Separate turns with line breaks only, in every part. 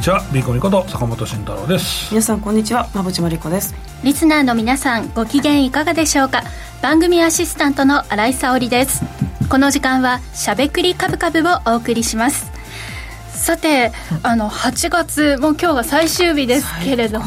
にちはビーコミこと坂本慎太郎です。
皆さんこんにちは馬淵真理子です。
リスナーの皆さんご機嫌いかがでしょうか？番組アシスタントの新井沙織です。この時間はしゃべくりカブカブをお送りします。さてあの8月もう今日が最終日ですけれども、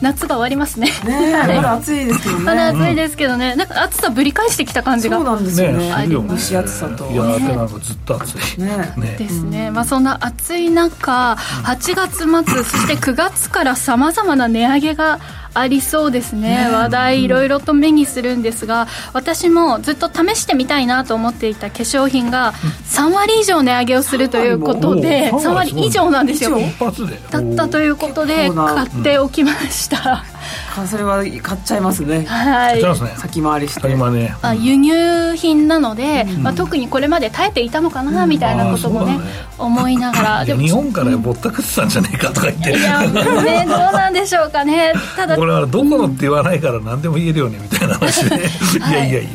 夏が終わりますね。
ねまだ暑いですけどね。
まだ暑いですけどね。なんか暑さぶり返してきた感じが
そうなんですよね。
ね。
蒸し暑さと。
いやーなんかずっと。暑い
ね。
ね
ですね、まあ、そんな暑い中8月末そして9月からさまざまな値上げがありそうですね。話題いろいろと目にするんですが私もずっと試してみたいなと思っていた化粧品が3割以上値上げをするということで
おー
3割以上なんですよ。
以上
一発で。
だったということで買っておきました、
かそれは買っちゃいますね。
はい。
先回りして。
今ね。
あ輸入品なので、まあ、特にこれまで耐えていたのかなみたいなこともね,、
ね。
思いながら。
いや日本からぼったくってたんじゃねえかとか言って
いやねどうなんでしょうかね。ただ
これはどこのって言わないから何でも言えるよねみたいな話 でい。やいやいやいや。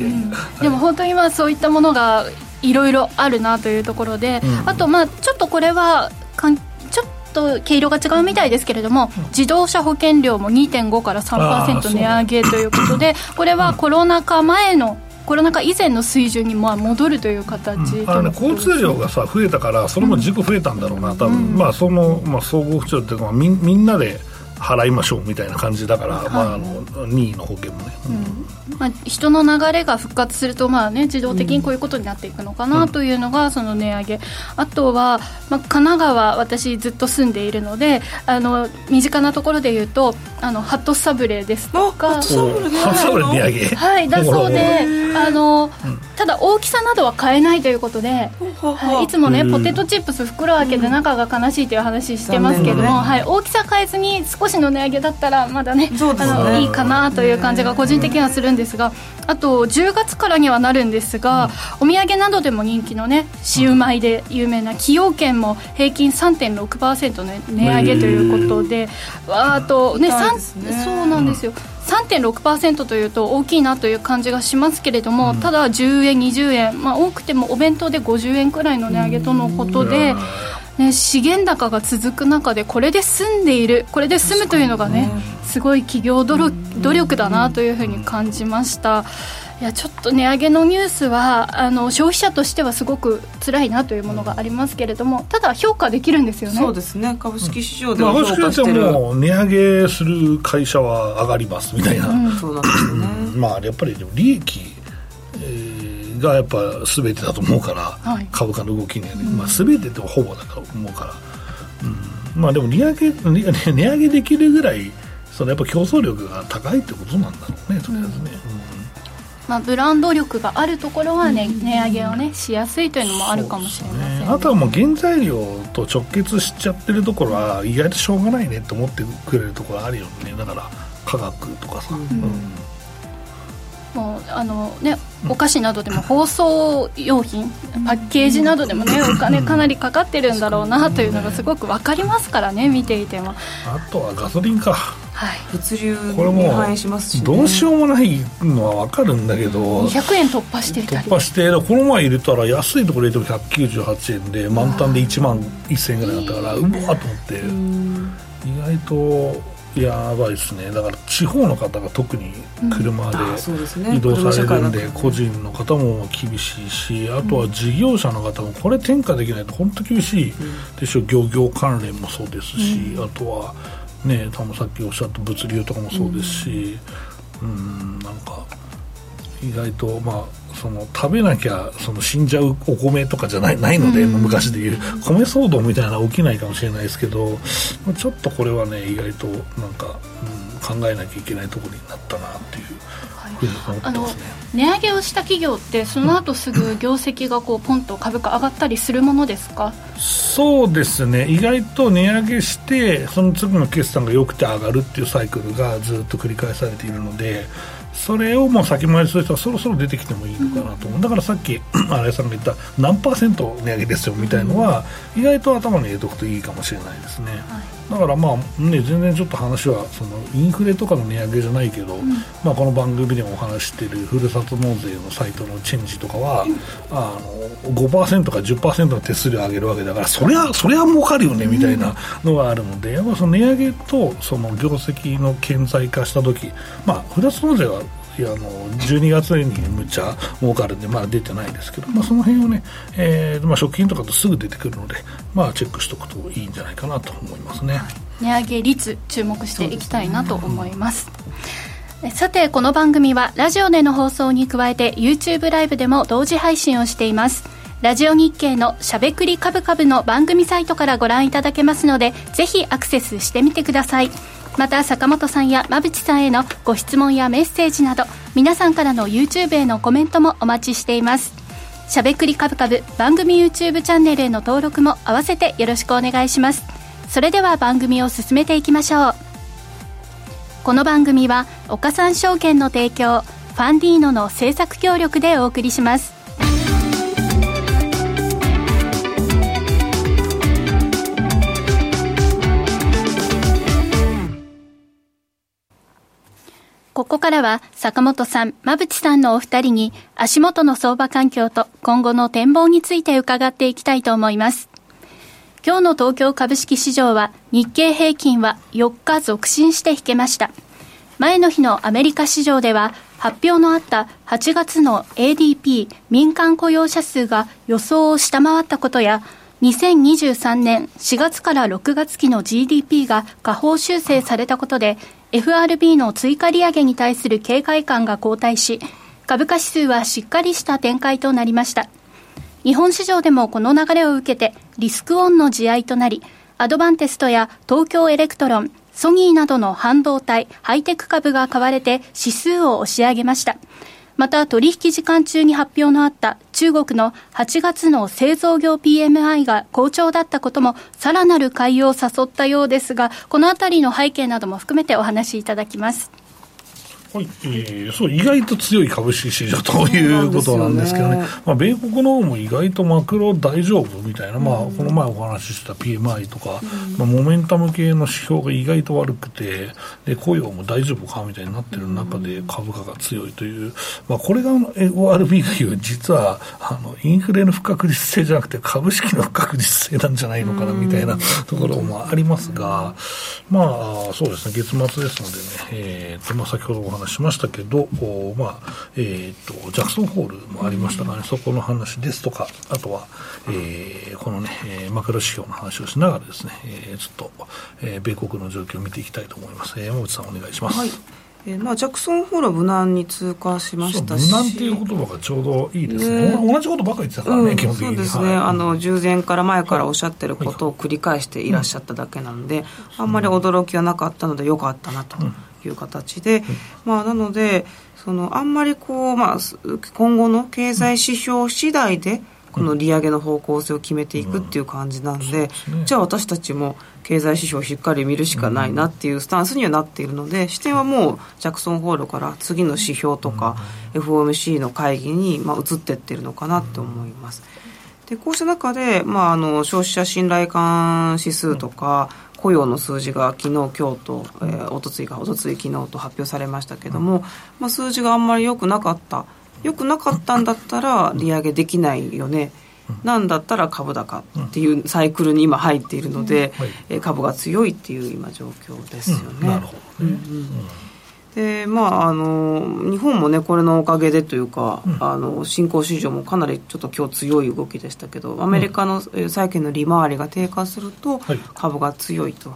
でも本当にまあそういったものがいろいろあるなというところで、
うん。
あとまあちょっとこれはかんちょっと毛色が違うみたいですけれども、自動車保険料も2.5から
あー
3%値上げということでこれはコロナ禍前のコロナ禍以前の水準にまあ戻るという形
あのね、交通量がさ増えたからそれも事故増えたんだろうな多分、まあその、まあ、総合不調っていうかみみんなで払いましょうみたいな感じだから、まあ、あの任意の保険もね、
まあ、人の流れが復活すると、まあね、自動的にこういうことになっていくのかなというのがその値上げ、あとは、まあ、神奈川私ずっと住んでいるのであの身近なところで言うとあのハットサブレーですとか。
あハットサブレ
値上げ。
はい、だそうであの、ただ大きさなどは変えないということで、はい、いつもね
うん。
ポテトチップス袋開けて中が悲しいという話してますけども、はい、大きさ変えずに少しの値上げだったらまだね
ね。
あのいいかなという感じが個人的にはするんですがあと10月からにはなるんですが、お土産などでも人気のねシウマイで有名な崎陽軒も平均3.6%の値上げということで、わーあとね
ね。
そうなんですよ、3.6%というと大きいなという感じがしますけれども、ただ10円、20円、まあ、多くてもお弁当で50円くらいの値上げとのことで、ね、資源高が続く中でこれで済んでいるこれで済むというのがねすごい企業努力努力だなというふうに感じました。いやちょっと値上げのニュースはあの消費者としてはすごく辛いなというものがありますけれどもただ評価できるんですよね。
そうですね。株式市場で
まあ、
は
もしかして
評価してる、
も値上げする会社は上がりますみたいな、
そうなんですよね、
まあやっぱりでも利益、えーがやっぱ全てだと思うから、
はい。
株価の動きにはね、まあ、全てってほぼだと思うから、うん、まあでも利上げ値値上げできるぐらいそのやっぱ競争力が高いってことなんだろうねとりあえずね、
まあ、ブランド力があるところは、ね値上げを、ね、しやすいというのもあるかもしれません、
ね。あとはもう原材料と直結しちゃってるところは意外としょうがないねって思ってくれるところあるよね。だから価格とかさ、うん。
もうあのね、お菓子などでも包装用品パッケージなどでもねお金かなりかかってるんだろうなというのがすごく分かりますからね見ていても、
あとはガソリンか。
はい、
物流に反映しますし、ね、
どうしようもないのは分かるんだけど。
200円突破していたり
突破してこの前入れたら安いところ入れても198円で満タンで1万1000円ぐらいだったからうわーと思って。意外とやばいですね。だから地方の方が特に車で移動されるんで個人の方も厳しいしあとは事業者の方もこれ転嫁できないと本当厳しいでしょ漁業関連もそうですしあとはね多分さっきおっしゃった物流とかもそうですしうんなんか意外とまあその食べなきゃその死んじゃうお米とかじゃないないので、昔でいう米騒動みたいなのは起きないかもしれないですけどまあちょっとこれはね意外となんか、うん、考えなきゃいけないところになったなっていうふうに思って
あの
ますね。
値上げをした企業ってその後すぐ業績がこうポンと株価上がったりするものですか？
そうですね。意外と値上げしてその次の決算が良くて上がるっていうサイクルがずっと繰り返されているのでそれをもう先回りする人はそろそろ出てきてもいいのかなと思う。だからさっき 新井さんが言った何パーセント値上げですよみたいのは意外と頭に入れておくといいかもしれないですね、だからまあね全然ちょっと話はそのインフレとかの値上げじゃないけど、まあ、この番組でもお話ししているふるさと納税のサイトのチェンジとかは、あの5%か10%の手数料上げるわけだからそりゃそりゃ儲かるよねみたいなのがあるのでやっぱその値上げとその業績の顕在化した時まあふるさと納税はいやあの12月にむっちゃ儲かるんでまだ出てないですけど、まあ、その辺をね、えーまあ、食品とかとすぐ出てくるので、まあ、チェックしておくといいんじゃないかなと思いますね。
値上げ率注目していきたいなと思います。さてこの番組はラジオでの放送に加えて YouTube ライブでも同時配信をしています。ラジオ日経のしゃべくりカブカブの番組サイトからご覧いただけますのでぜひアクセスしてみてくださいまた坂本さんや馬淵さんへのご質問やメッセージなど皆さんからの YouTube へのコメントもお待ちしています。しゃべくりカブカブ番組 YouTube チャンネルへの登録も合わせてよろしくお願いします。それでは番組を進めていきましょう。この番組は岡三証券の提供ファンディーノの制作協力でお送りします。ここからは坂本さん、馬淵さんのお二人に足元の相場環境と今後の展望について伺っていきたいと思います。今日の東京株式市場は日経平均は4日続伸して引けました。前の日のアメリカ市場では発表のあった8月の ADP 民間雇用者数が予想を下回ったことや2023年4月から6月期の GDP が下方修正されたことで FRB の追加利上げに対する警戒感が後退し株価指数はしっかりした展開となりました。日本市場でもこの流れを受けてリスクオンの地合いとなりアドバンテストや東京エレクトロンソニーなどの半導体ハイテク株が買われて指数を押し上げました。また取引時間中に発表のあった中国の8月の製造業 PMI が好調だったこともさらなる買いを誘ったようですがこのあたりの背景なども含めてお話しいただきます。
はいえー、そう意外と強い株式市場ということなんですけどね、ね。まあ、米国の方も意外とマクロ大丈夫みたいな、まあ、この前お話しした PMI とか、まあ、モメンタム系の指標が意外と悪くてで雇用も大丈夫かみたいになってる中で株価が強いという、まあ、これが ORB が言う実はあのインフレの不確実性じゃなくて株式の不確実性なんじゃないのかなみたいなところもありますが、まあそうですね。月末ですのでね、えーとまあ、先ほどお話しましたけど、まあえーと、ジャクソンホールもありましたがね、そこの話ですとか、あとは、えー、このね、マクロ指標の話をしながらですね、えー、ちょっと、えー、米国の状況を見ていきたいと思います。えー、山口さんお願いします。はい。
えーまあ、ジャクソンホールは無難に通過しましたし。
無難っていう言葉がちょうどいいですね、ね。同じことばっかり言ってたからね、うん、基本的
に。そうですね、はい、あの従前から前からおっしゃってることを繰り返していらっしゃっただけなので、あんまり驚きはなかったのでよかったなという形で、まあ、なのでそのあんまりこう、まあ、今後の経済指標次第で、この利上げの方向性を決めていくっていう感じなんで、うんね、じゃあ私たちも経済指標をしっかり見るしかないなっていうスタンスにはなっているので視点はもうジャクソンホールから次の指標とか FOMC の会議にまあ移っていってるのかなと思います。でこうした中で、まあ、あの消費者信頼感指数とか、雇用の数字が昨日、今日と、えー、おとついか、おとつい、昨日と発表されましたけども、まあ、数字があんまり良くなかった、良くなかったんだったら、利上げできないよね。なんだったら株高っていうサイクルに今入っているので、うん。はい、株が強いっていう今状況ですよね。うん、なるほどね、うんでまあ、あの日本もねこれのおかげでというか、うん、あの新興市場もかなりちょっと今日強い動きでしたけどアメリカの債券の利回りが低下すると、株が強いと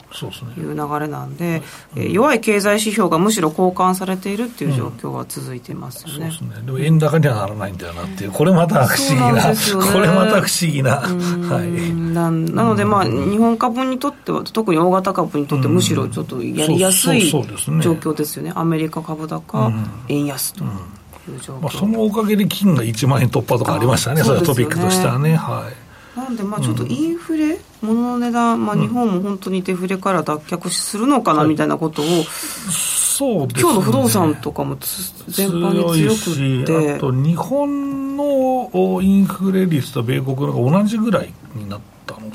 いう流れなんで、はい、ね、弱い経済指標がむしろ交換されているっていう状況は続いてますよね,、
うん、でね。でも円高にはならないんだよなっていう。これまた不思議な、ね、これまた不思議な、はい、
ななので、まあ、日本株にとっては特に大型株にとってむしろちょっとやりやすい状況ですよね。アメリカ株高、うん、円安とまあ、
そのおかげで金が1万円突破とかありましたね、それはトピックとしてはね。はい。
なんで、まあ、ちょっとインフレ、物の値段、まあ、日本も本当にデフレから脱却するのかなみたいなことを、
そうですね。
今日の不動産とかも全般に強くて。
あと日本のインフレ率と米国のが同じぐらいになったの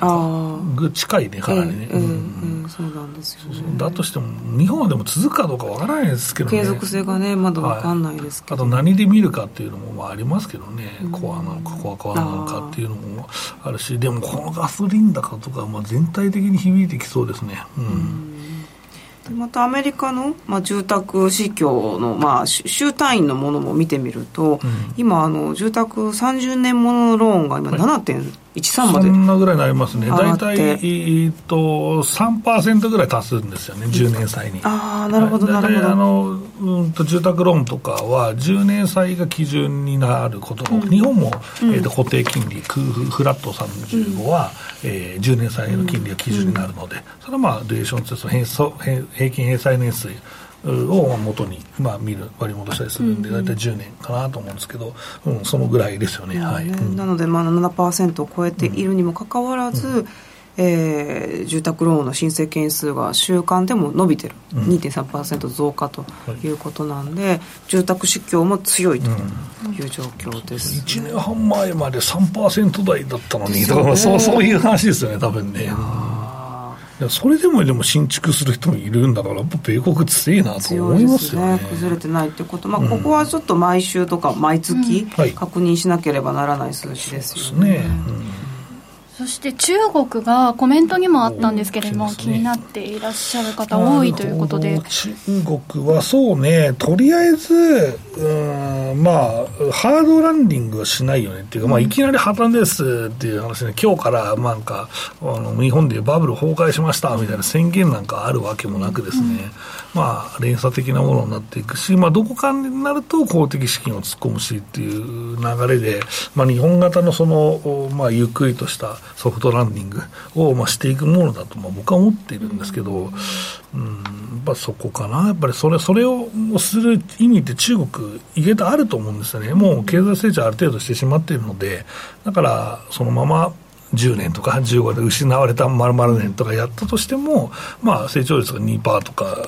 か近いねかなりね、
えーえーえー、そうなんですよ、ね、
だとしても日本はでも続くかどうかわからないですけどね。
継続性がねまだわかんないですけど、
はい、あと何で見るかっていうのもまあありますけどね、うん、コアなのかコアコアなのかっていうのもあるし。でもこのガソリン高とかまあ全体的に響いてきそうですね。うん、うん
またアメリカの、まあ、住宅市況の、まあ、週単位のものも見てみると、うん、今あの住宅30年もののローンが今7.13まで、
そんなぐらいになりますね。大体、えー、っと3%ぐらい足すんですよね10年債に。
ああなるほどなるほど。
あの、うんと住宅ローンとかは10年債が基準になることが、うん、日本も、えー、と固定金利フラット35は、うん、えー、10年債の金利が基準になるので、それはまあデュエーションとして平均返済年数を元に、まあ、見る割り戻したりするんで、大体10年かなと思うんですけど、うん、そのぐらいですよね。はい、
なので、まあ、7%を超えているにもかかわらず、うんえー、住宅ローンの申請件数が週間でも伸びてる、うん、2.3%増加とい。うことなんで、はい、住宅市況も強いという状況です、
ね、1年半前まで3%台だったのに、ね、だからそうそういう話ですよね、多分ね。それでもでも新築する人もいるんだから、やっぱ米国強いなと思いますよね、ね、
崩れてないってこと、まあ、ここはちょっと毎週とか毎月確認しなければならない数字ですよね。うん。
そして中国がコメントにもあったんですけれども、ね、気になっていらっしゃる方多いということで。
中国はそうねとりあえずうんまあハードランディングはしないよねっていうか、まあ、いきなり破綻ですっていう話で、ね、今日からなんかあの日本でバブル崩壊しましたみたいな宣言なんかあるわけもなくですね、うんまあ、連鎖的なものになっていくし、まあ、どこかになると公的資金を突っ込むしっていう流れで、まあ、日本型のその、まあ、ゆっくりとしたソフトランディングを、まあ、していくものだと、まあ、僕は思っているんですけど、うん、やっそこかな、やっぱりそれそれをする意味って中国、意外とあると思うんですよね、もう経済成長ある程度してしまっているので、だからそのまま10年とか15年失われた丸々年とかやったとしても、まあ、成長率が2%とか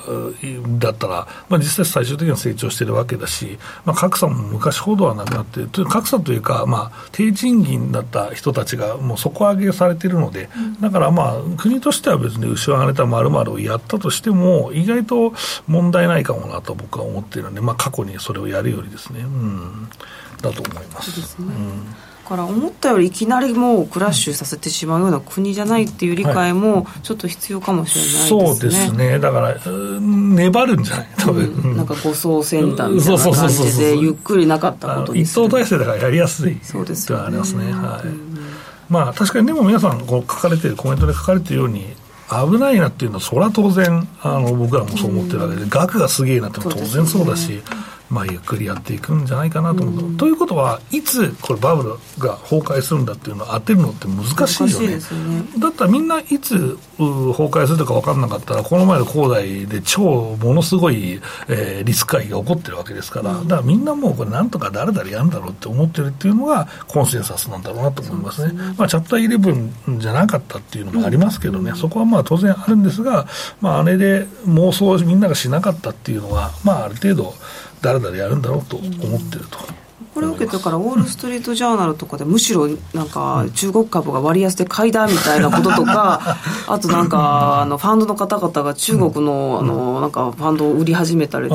だったら、まあ、実際最終的には成長してるわけだし、まあ、格差も昔ほどはなくなって格差というか、まあ、低賃金だった人たちがもう底上げされているので、だからまあ国としては別に後ろ上げた丸々をやったとしても意外と問題ないかもなと僕は思っているので、まあ、過去にそれをやるよりですね、うん、だと思います。すね。うん
から思ったよりいきなりもうクラッシュさせてしまうような国じゃないっていう理解もちょっと必要かもしれないですね、はい、
そうですね。だから粘るんじゃない？多分、
うん、なんか護送センターみたいな感じでゆっくりなかったこと
に一等体制だからやりやすい
そうですよ
ねありますね。はい、まあ確かにでも皆さんこう書かれてるコメントで書かれてるように危ない。なっていうのはそれは当然あの僕らもそう思ってるわけで、額がすげえなっても当然そうだし、まあ、ゆっくりやっていくんじゃないかなと思う、うん、ということはいつこれバブルが崩壊するんだっていうのを当てるのって難しいよね、ね、だったらみんないつ崩壊するか分からなかったらこの前の恒大で超ものすごい、えー、リスク回避が起こってるわけですから、うん、だからみんなもうこれなんとか誰々やるんだろうって思ってるっていうのがコンセンサスなんだろうなと思いますね、ね、まあ、チャプター11じゃなかったっていうのもありますけどね、うん、そこはまあ当然あるんですが、まあ、あれで妄想をみんながしなかったっていうのは、まあ、ある程度誰々やるんだろうと思ってると。
これを受けてからウォール・ストリート・ジャーナルとかでむしろなんか中国株が割安で買いだみたいなこととか あとなんかあのファンドの方々が中国のあのなんかファンドを売り始めたり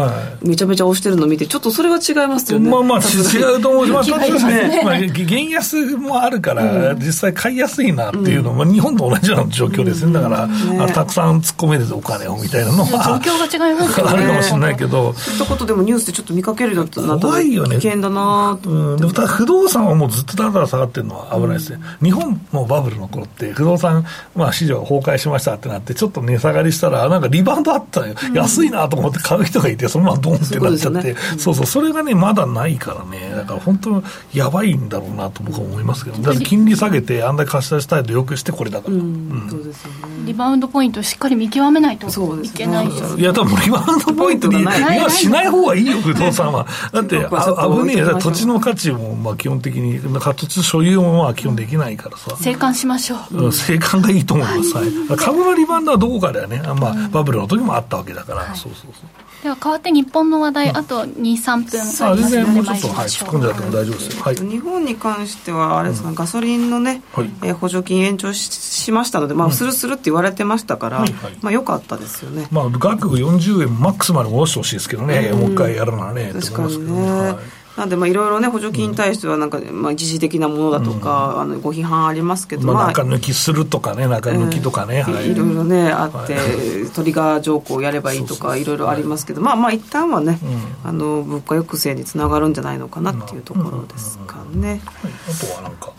めちゃめちゃ押してるのを見てちょっとそれは違いますよね。
まあまあ違うと思いますね、まあ、減安もあるから実際買いやすいなっていうのも日本と同じような状況ですね。だから、たくさん突っ込めるお金をみたいなのは
状況が違います
あるかもしれないけど。
そういったことでもニュースでちょっと見かけるようになったら危険だな
うん、でもただ不動産はもうずっとだらだら下がってるのは危ないですね、うん、日本のバブルの頃って不動産、まあ、市場崩壊しましたってなってちょっと値下がりしたらなんかリバウンドあったよ、うん、安いなと思って買う人がいてそのままドンってなっちゃって、ねうん、そうそう。それがねまだないからね。だから本当やばいんだろうなと僕は思いますけど、だって金利下げてあんだけ貸し出したいとよくしてこれだから、そうです
よね。リバウンドポイントをしっかり見極めないと。いけないです、ね、いや
多分リバウンドポイントに今しない方がいいよ不動産は。だってあ危ねえ土地ちの価値もまあ基本的に、土地所有もまあ基本できないからさ。
生還しましょう。
生還がいいと思います。はい、株のリバウンドはどこかではね、まあ、バブルの時もあったわけだから、そうそうそう。
では代わって日本の話題、あと2、3分
あ全然もうちょっと、はい、突っ込んでやっても大丈夫ですよ、はい、
日本に関しては、あれですか、ガソリンのね、はい。えー、補助金延長しましたので、まあ、するするって言われてましたから、はいはい、まあ、よかったですよね。
まあ、額40円マックスまで戻してほしいですけどね、もう一回やるならね、
確かにね。はいなんで、いろいろね、補助金に対しては、なんか、まあ、一時的なものだとか、うん、あのご批判ありますけど、
まあ、中抜きするとかね、中抜きとかね、
い、いろいろね、あって、はい、トリガー条項をやればいいとか、いろいろありますけど、まあまあ、一旦はね、うん、あの物価抑制につながるんじゃないのかなっていうところですかね。
あとはなん。か。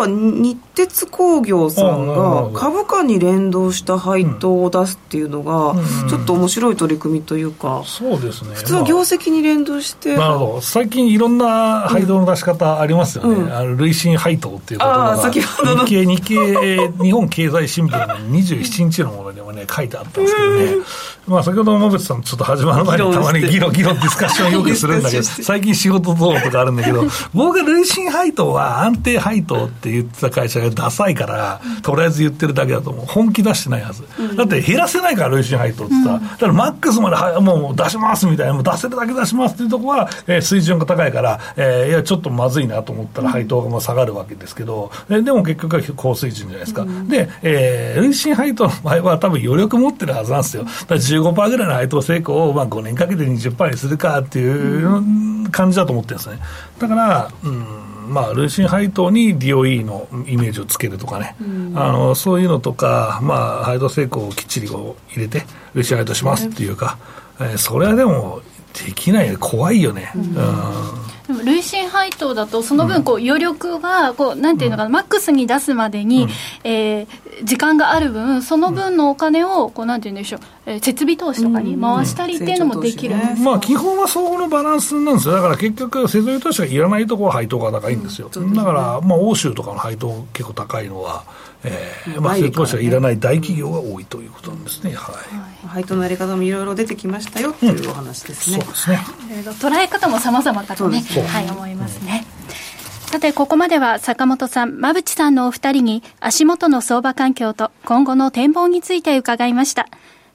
は、日鉄工業さんが株価に連動した配当を出すっていうのが、ちょっと面白い取り組みというか、
そうですね。
普通は業績に連動して。
なるほど。最近いろんな配当の出し方ありますよね、うん、あの累進配当っていうことが、
先ほどの
日経日経日本経済新聞の27日のものでもね、書いてあったんですけどね、まあ、先ほどの馬渕さん、ちょっと始まる前にたまに議論、議論、ディスカッションよくするんだけど、最近仕事どうとかあるんだけど、僕が累進配当は安定配当って言ってた会社がダサいから、とりあえず言ってるだけだと思う、本気出してないはず、だって減らせないから累進配当ってさ、だからマックスまでもう出しますみたいな、もう出せるだけ出しますっていうところは、えー、水準が高いから、えー、いや、ちょっとまずいなと思ったら配当が下がるわけですけど、でも結局は高水準じゃないですか。で、えー、累進配当の場合は多分余力持ってるはずなんですよ。だ15%ぐらいの配当成功をまあ5年かけて20%にするかっていう感じだと思ってるんですね。だから、うんまあ、累進配当に DOE のイメージをつけるとかね、うん、あのそういうのとか、まあ、配当成功をきっちりこう入れて、累進配当しますっていうか、えー、それはでも、できない怖いよね。うん、うん。
でも累進配当だとその分こう余力はこうなんていうのかな、マックスに出すまでに、えー、時間がある分その分のお金をこうなんていうんでしょう、えー、設備投資とかに回したりっていうのもできるんです
まあ基本は相互のバランスなんですよ。だから結局設備投資がいらないところは配当が高いんですよ、だからまあ欧州とかの配当結構高いのはえーまあ、設備投資がいらない大企業が多いということなんですね、はい、
配当のやり方もいろいろ出てきましたよというお話ですね、
そうですね、
えー、捉え方もさまざまかとね、はい、思いますね。さて、ここまでは坂本さん、馬淵さんのお二人に足元の相場環境と今後の展望について伺いました。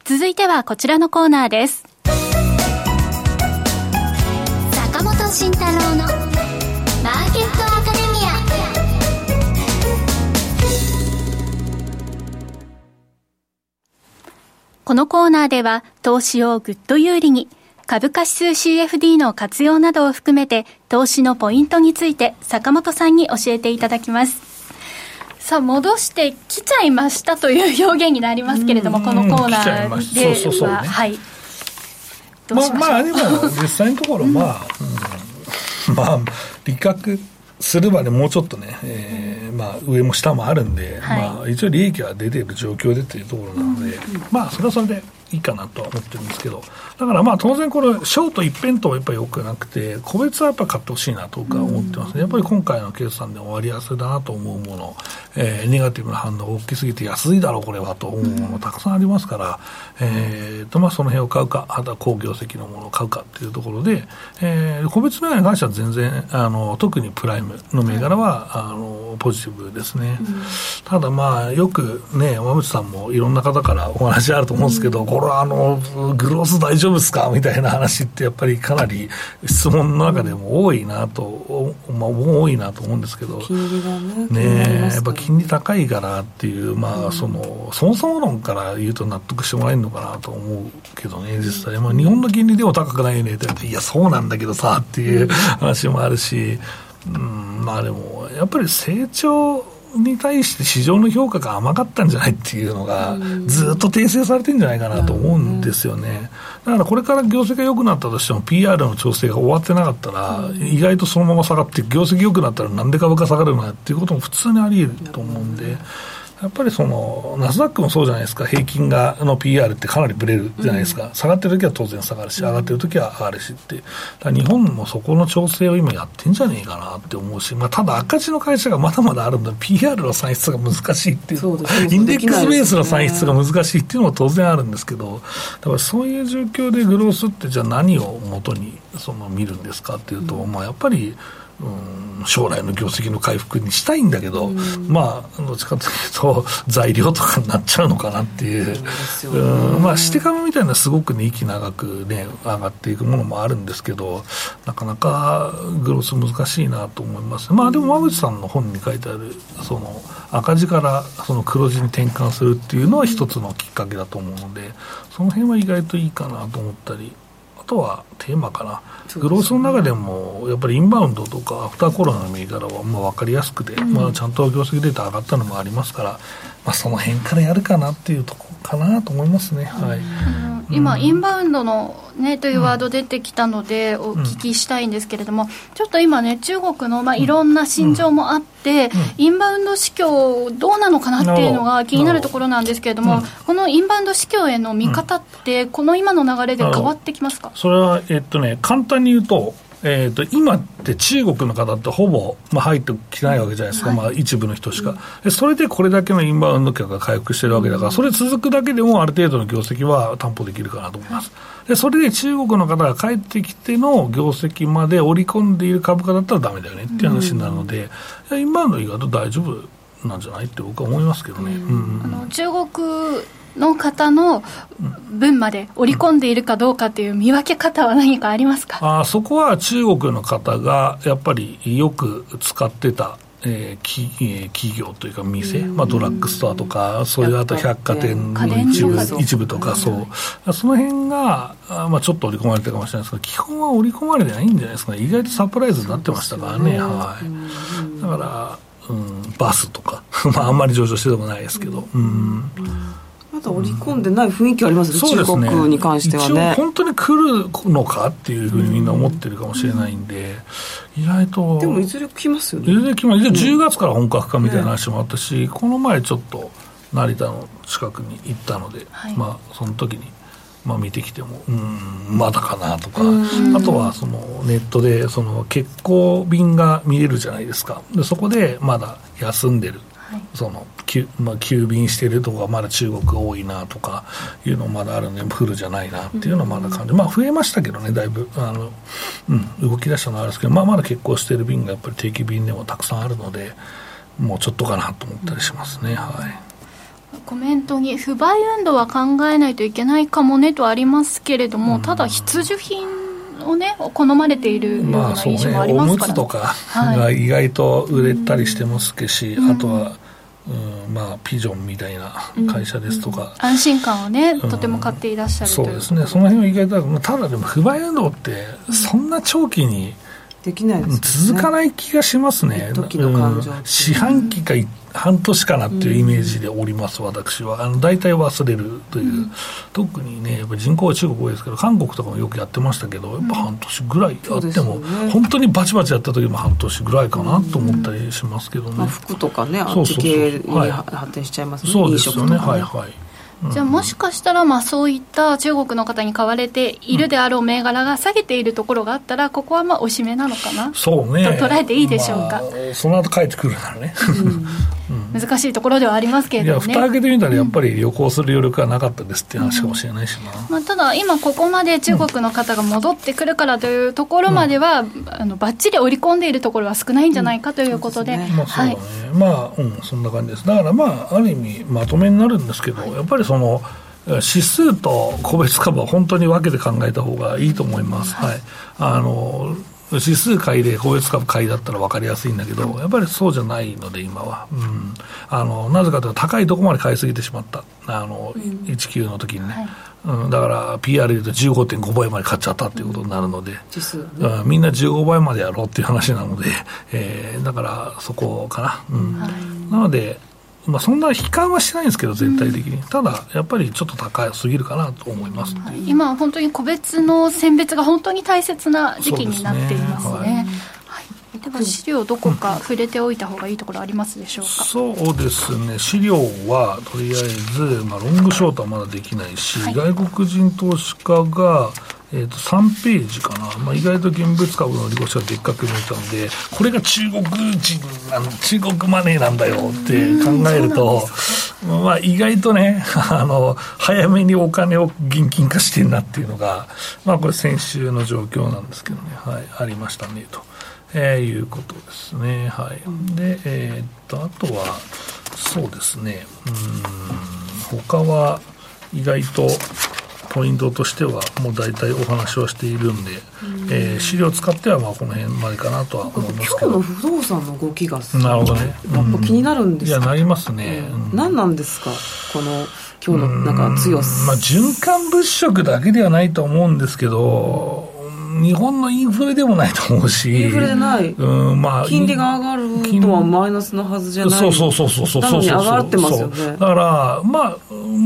続いてはこちらのコーナーです。坂本慎太郎のマーケットアカデミア。このコーナーでは投資をぐっと有利に株価指数 CFD の活用などを含めて投資のポイントについて坂本さんに教えていただきます。さあ戻してきちゃいましたという表現になりますけれども、このコーナーでは、そうそうね、はい。
まあ、まあ、でも実際のところ、まあ、うん、まあ、利確するまでもうちょっとね、えーまあ、上も下もあるんで、はい、まあ、一応利益は出ている状況でというところなので、うん、まあ、それはそれでいいかなとは思ってるんですけど、だからまあ当然これ、ショート一辺倒はやっぱりよくなくて、個別はやっぱり買ってほしいなと僕は思ってますね、やっぱり今回の決算で終わりやすいだなと思うもの、えー、ネガティブな反応が大きすぎて安いだろう、これはと思うものたくさんありますから、えーとまあ、その辺を買うか、あとは高業績のものを買うかっていうところで、えー、個別銘柄に関しては全然あの、特にプライムの銘柄は、あのポジティブですね。ただまあ、よくね、山口さんもいろんな方からお話あると思うんですけど、これはあの、グロース大丈夫ですか？みたいな話ってやっぱりかなり質問の中でも多いなと、まあ、多いなと思うんですけど、
ね
ねやっぱ金利高いからっていう、まあ、その、そもそも論から言うと納得してもらえるのかなと思うけどね、実際、まあ、日本の金利でも高くないよねって言われて、いや、そうなんだけどさっていう話もあるし、うん、まあでも、やっぱり成長、に対して市場の評価が甘かったんじゃないっていうのが、ずっと訂正されてるんじゃないかなと思うんですよね。だからこれから業績が良くなったとしても、PR の調整が終わってなかったら、意外とそのまま下がって、業績良くなったらなんで株価下がるのかっていうことも普通にあり得ると思うんで。やっぱりそのナスダックもそうじゃないですか、平均がの PR ってかなりぶれるじゃないですか、うん、下がってる時は当然下がるし、上がってる時は上がるしって、日本もそこの調整を今やってんじゃねえかなって思うし、まあ、ただ赤字の会社がまだまだあるんだ、PR の算出が難しいっていう、インデックスベースの算出が難しいっていうのも当然あるんですけど、だからそういう状況でグロースって、じゃあ何を元にその見るんですかっていうと、うん、まあ、やっぱり、うん、将来の業績の回復にしたいんだけど、うん、まあどっちかというと材料とかになっちゃうのかなっていう、うん、まあしてかみたいなすごくね息長くね上がっていくものもあるんですけどなかなかグロス難しいなと思います。まあでも馬渕さんの本に書いてあるその赤字からその黒字に転換するっていうのは一つのきっかけだと思うのでその辺は意外といいかなと思ったりあとはテーマかな。グロースの中でもやっぱりインバウンドとかアフターコロナの銘柄はまあ分かりやすくて、うん、まあ、ちゃんと業績データ上がったのもありますから、まあ、その辺からやるかなっていうところかなと思いますね。はい、
今、インバウンドの、ね、というワード出てきたので、お聞きしたいんですけれども、ちょっと今ね、中国の、まあ、いろんな心情もあって、インバウンド市況、どうなのかなっていうのが気になるところなんですけれども、このインバウンド市況への見方って、この今の流れで変わってきますか？
それは、えっとね、簡単に言うと、えーと、今って中国の方ってほぼ、まあ、入ってきてないわけじゃないですか、はい、まあ、一部の人しか、うん、それでこれだけのインバウンド客が回復してるわけだ。から、それ続くだけでもある程度の業績は担保できるかなと思います。でそれで中国の方が帰ってきての業績まで織り込んでいる株価だったらだめだよねっていう話になるので、うん、インバウンド意外と大丈夫なんじゃないって僕は思いますけどね。うん、あの
中国の方の分まで織り込んでいるかどうかという見分け方は何かありますか？
あそこは中国の方がやっぱりよく使ってたえー、きえー、企業というか店、まあ、ドラッグストアとか、そういうあと百貨店の一部一部とか、そう、その辺が、まあ、ちょっと織り込まれてるかもしれないですけど、基本は織り込まれてないんじゃないですかね、意外とサプライズになってましたからね、はい、だから、うん、バスとか、まあ、あんまり上場してでもないですけど。うん。
まだ織り込んでない雰囲気ありますね、うん、中国に関してはね。
本当に来るのかっていうふうにみんな思ってるかもしれないんで、うん、意外と。
でもいずれ来ますよね。
いずれ来ます。10月から本格化みたいな話もあったし、この前ちょっと成田の近くに行ったので、はい、まあその時に。まあ、見てきても、うん、まだかなとか、あとはそのネットでその欠航便が見えるじゃないですか、でそこでまだ休んでるそのまあ、急便してるとこがまだ中国多いなとかいうのまだあるんでフルじゃないなっていうのはまだ感じ、まあ増えましたけどねだいぶ。あの、うん、動き出したのはあるんですけど、まあ、まだ結構してる便がやっぱり定期便でもたくさんあるのでもうちょっとかなと思ったりしますね、はい。
コメントに不買運動は考えないといけないかもねとありますけれども、ただ必需品をね好まれているような印象もありますから、
まあね、おむつとかが意外と売れたりしてますけし、あとはうん、まあピジョンみたいな会社ですとか、うんうん、
安心感をね、うん、とても買っていらっしゃる
そうですね。その辺は意外とただでも不買運動ってそんな長期に、
できない、ね、
続かない気がしますね、
時の感情、
四半期か半年かなっていうイメージでおります、うん、私はあの大体忘れるという、うん、特にねやっぱ人口は中国多いですけど韓国とかもよくやってましたけどやっぱ半年ぐらいあっても、ね、本当にバチバチやった時も半年ぐらいかなと思ったりしますけどね、まあ、
服とかねあっち系に発展しちゃいますね、
そうですよね、ね、はいはい。
じゃあもしかしたらまあそういった中国の方に買われているであろう銘柄が下げているところがあったらここはまあおしめなのかな？
そうね。
と捉えていいでしょうか、ま
あ、その後帰ってくるならね、うん
難しいところではありますけれども、ね、
いや蓋開けてみたらやっぱり旅行する余力はなかったですっていう話かもしれないしな、
うん、まあ、ただ今ここまで中国の方が戻ってくるからというところまでは、うん、あのばっちり織り込んでいるところは少ないんじゃないかということで、
まあそうだね、まあうんそんな感じです。だからまあある意味まとめになるんですけど、やっぱりその指数と個別株は本当に分けて考えた方がいいと思います。はい、あの指数買いで個別株買いだったら分かりやすいんだけど、やっぱりそうじゃないので、今は。うん、あのなぜかというと、高いところまで買いすぎてしまった、あのうん、19の時にね、はい、うん、だから PR でいうと15.5倍まで買っちゃったっていうことになるので、うん、みんな15倍までやろうっていう話なので、えー、だからそこかな。うん、はい、なのでまあ、そんな悲観はしてないんですけど、全体的に、うん、ただ、やっぱりちょっと高すぎるかなと思います、
今、本当に個別の選別が本当に大切な時期になっていますね。では資料どこか触れておいた方がいいところありますでしょうか、
そうですね。資料はとりあえず、まあ、ロングショートはまだできないし、はい、外国人投資家がえー、と3ページかな、まあ、意外と現物株の利越しがでっかく見えたので、これが中国人なの、中国マネーなんだよって考えると、まあ、意外とね あの、早めにお金を現金化してるなっていうのが、まあ、これ、先週の状況なんですけどね、はい、ありましたねと。えー、いうことですね。はい。で、えー、っと、あとは、そうですね、うん、他は意外と、ポイントとしてはもう大体お話はしているんで、うん、えー、資料を使ってはまあこの辺までかなとは思います
けど。今日の不動産の動きが
なるほどね、
やっぱ気になるんです
いやなりますね、
うん、何なんですか？この今日のなんか強さ、
まあ、循環物色だけではないと思うんですけど、日本のインフレでもないと思うし、
インフレでない、
うんまあ、
金利が上がるとはマイナスのはずじゃない、
そうそうそうそうそうそう
上がってますよね。
だから、まあ、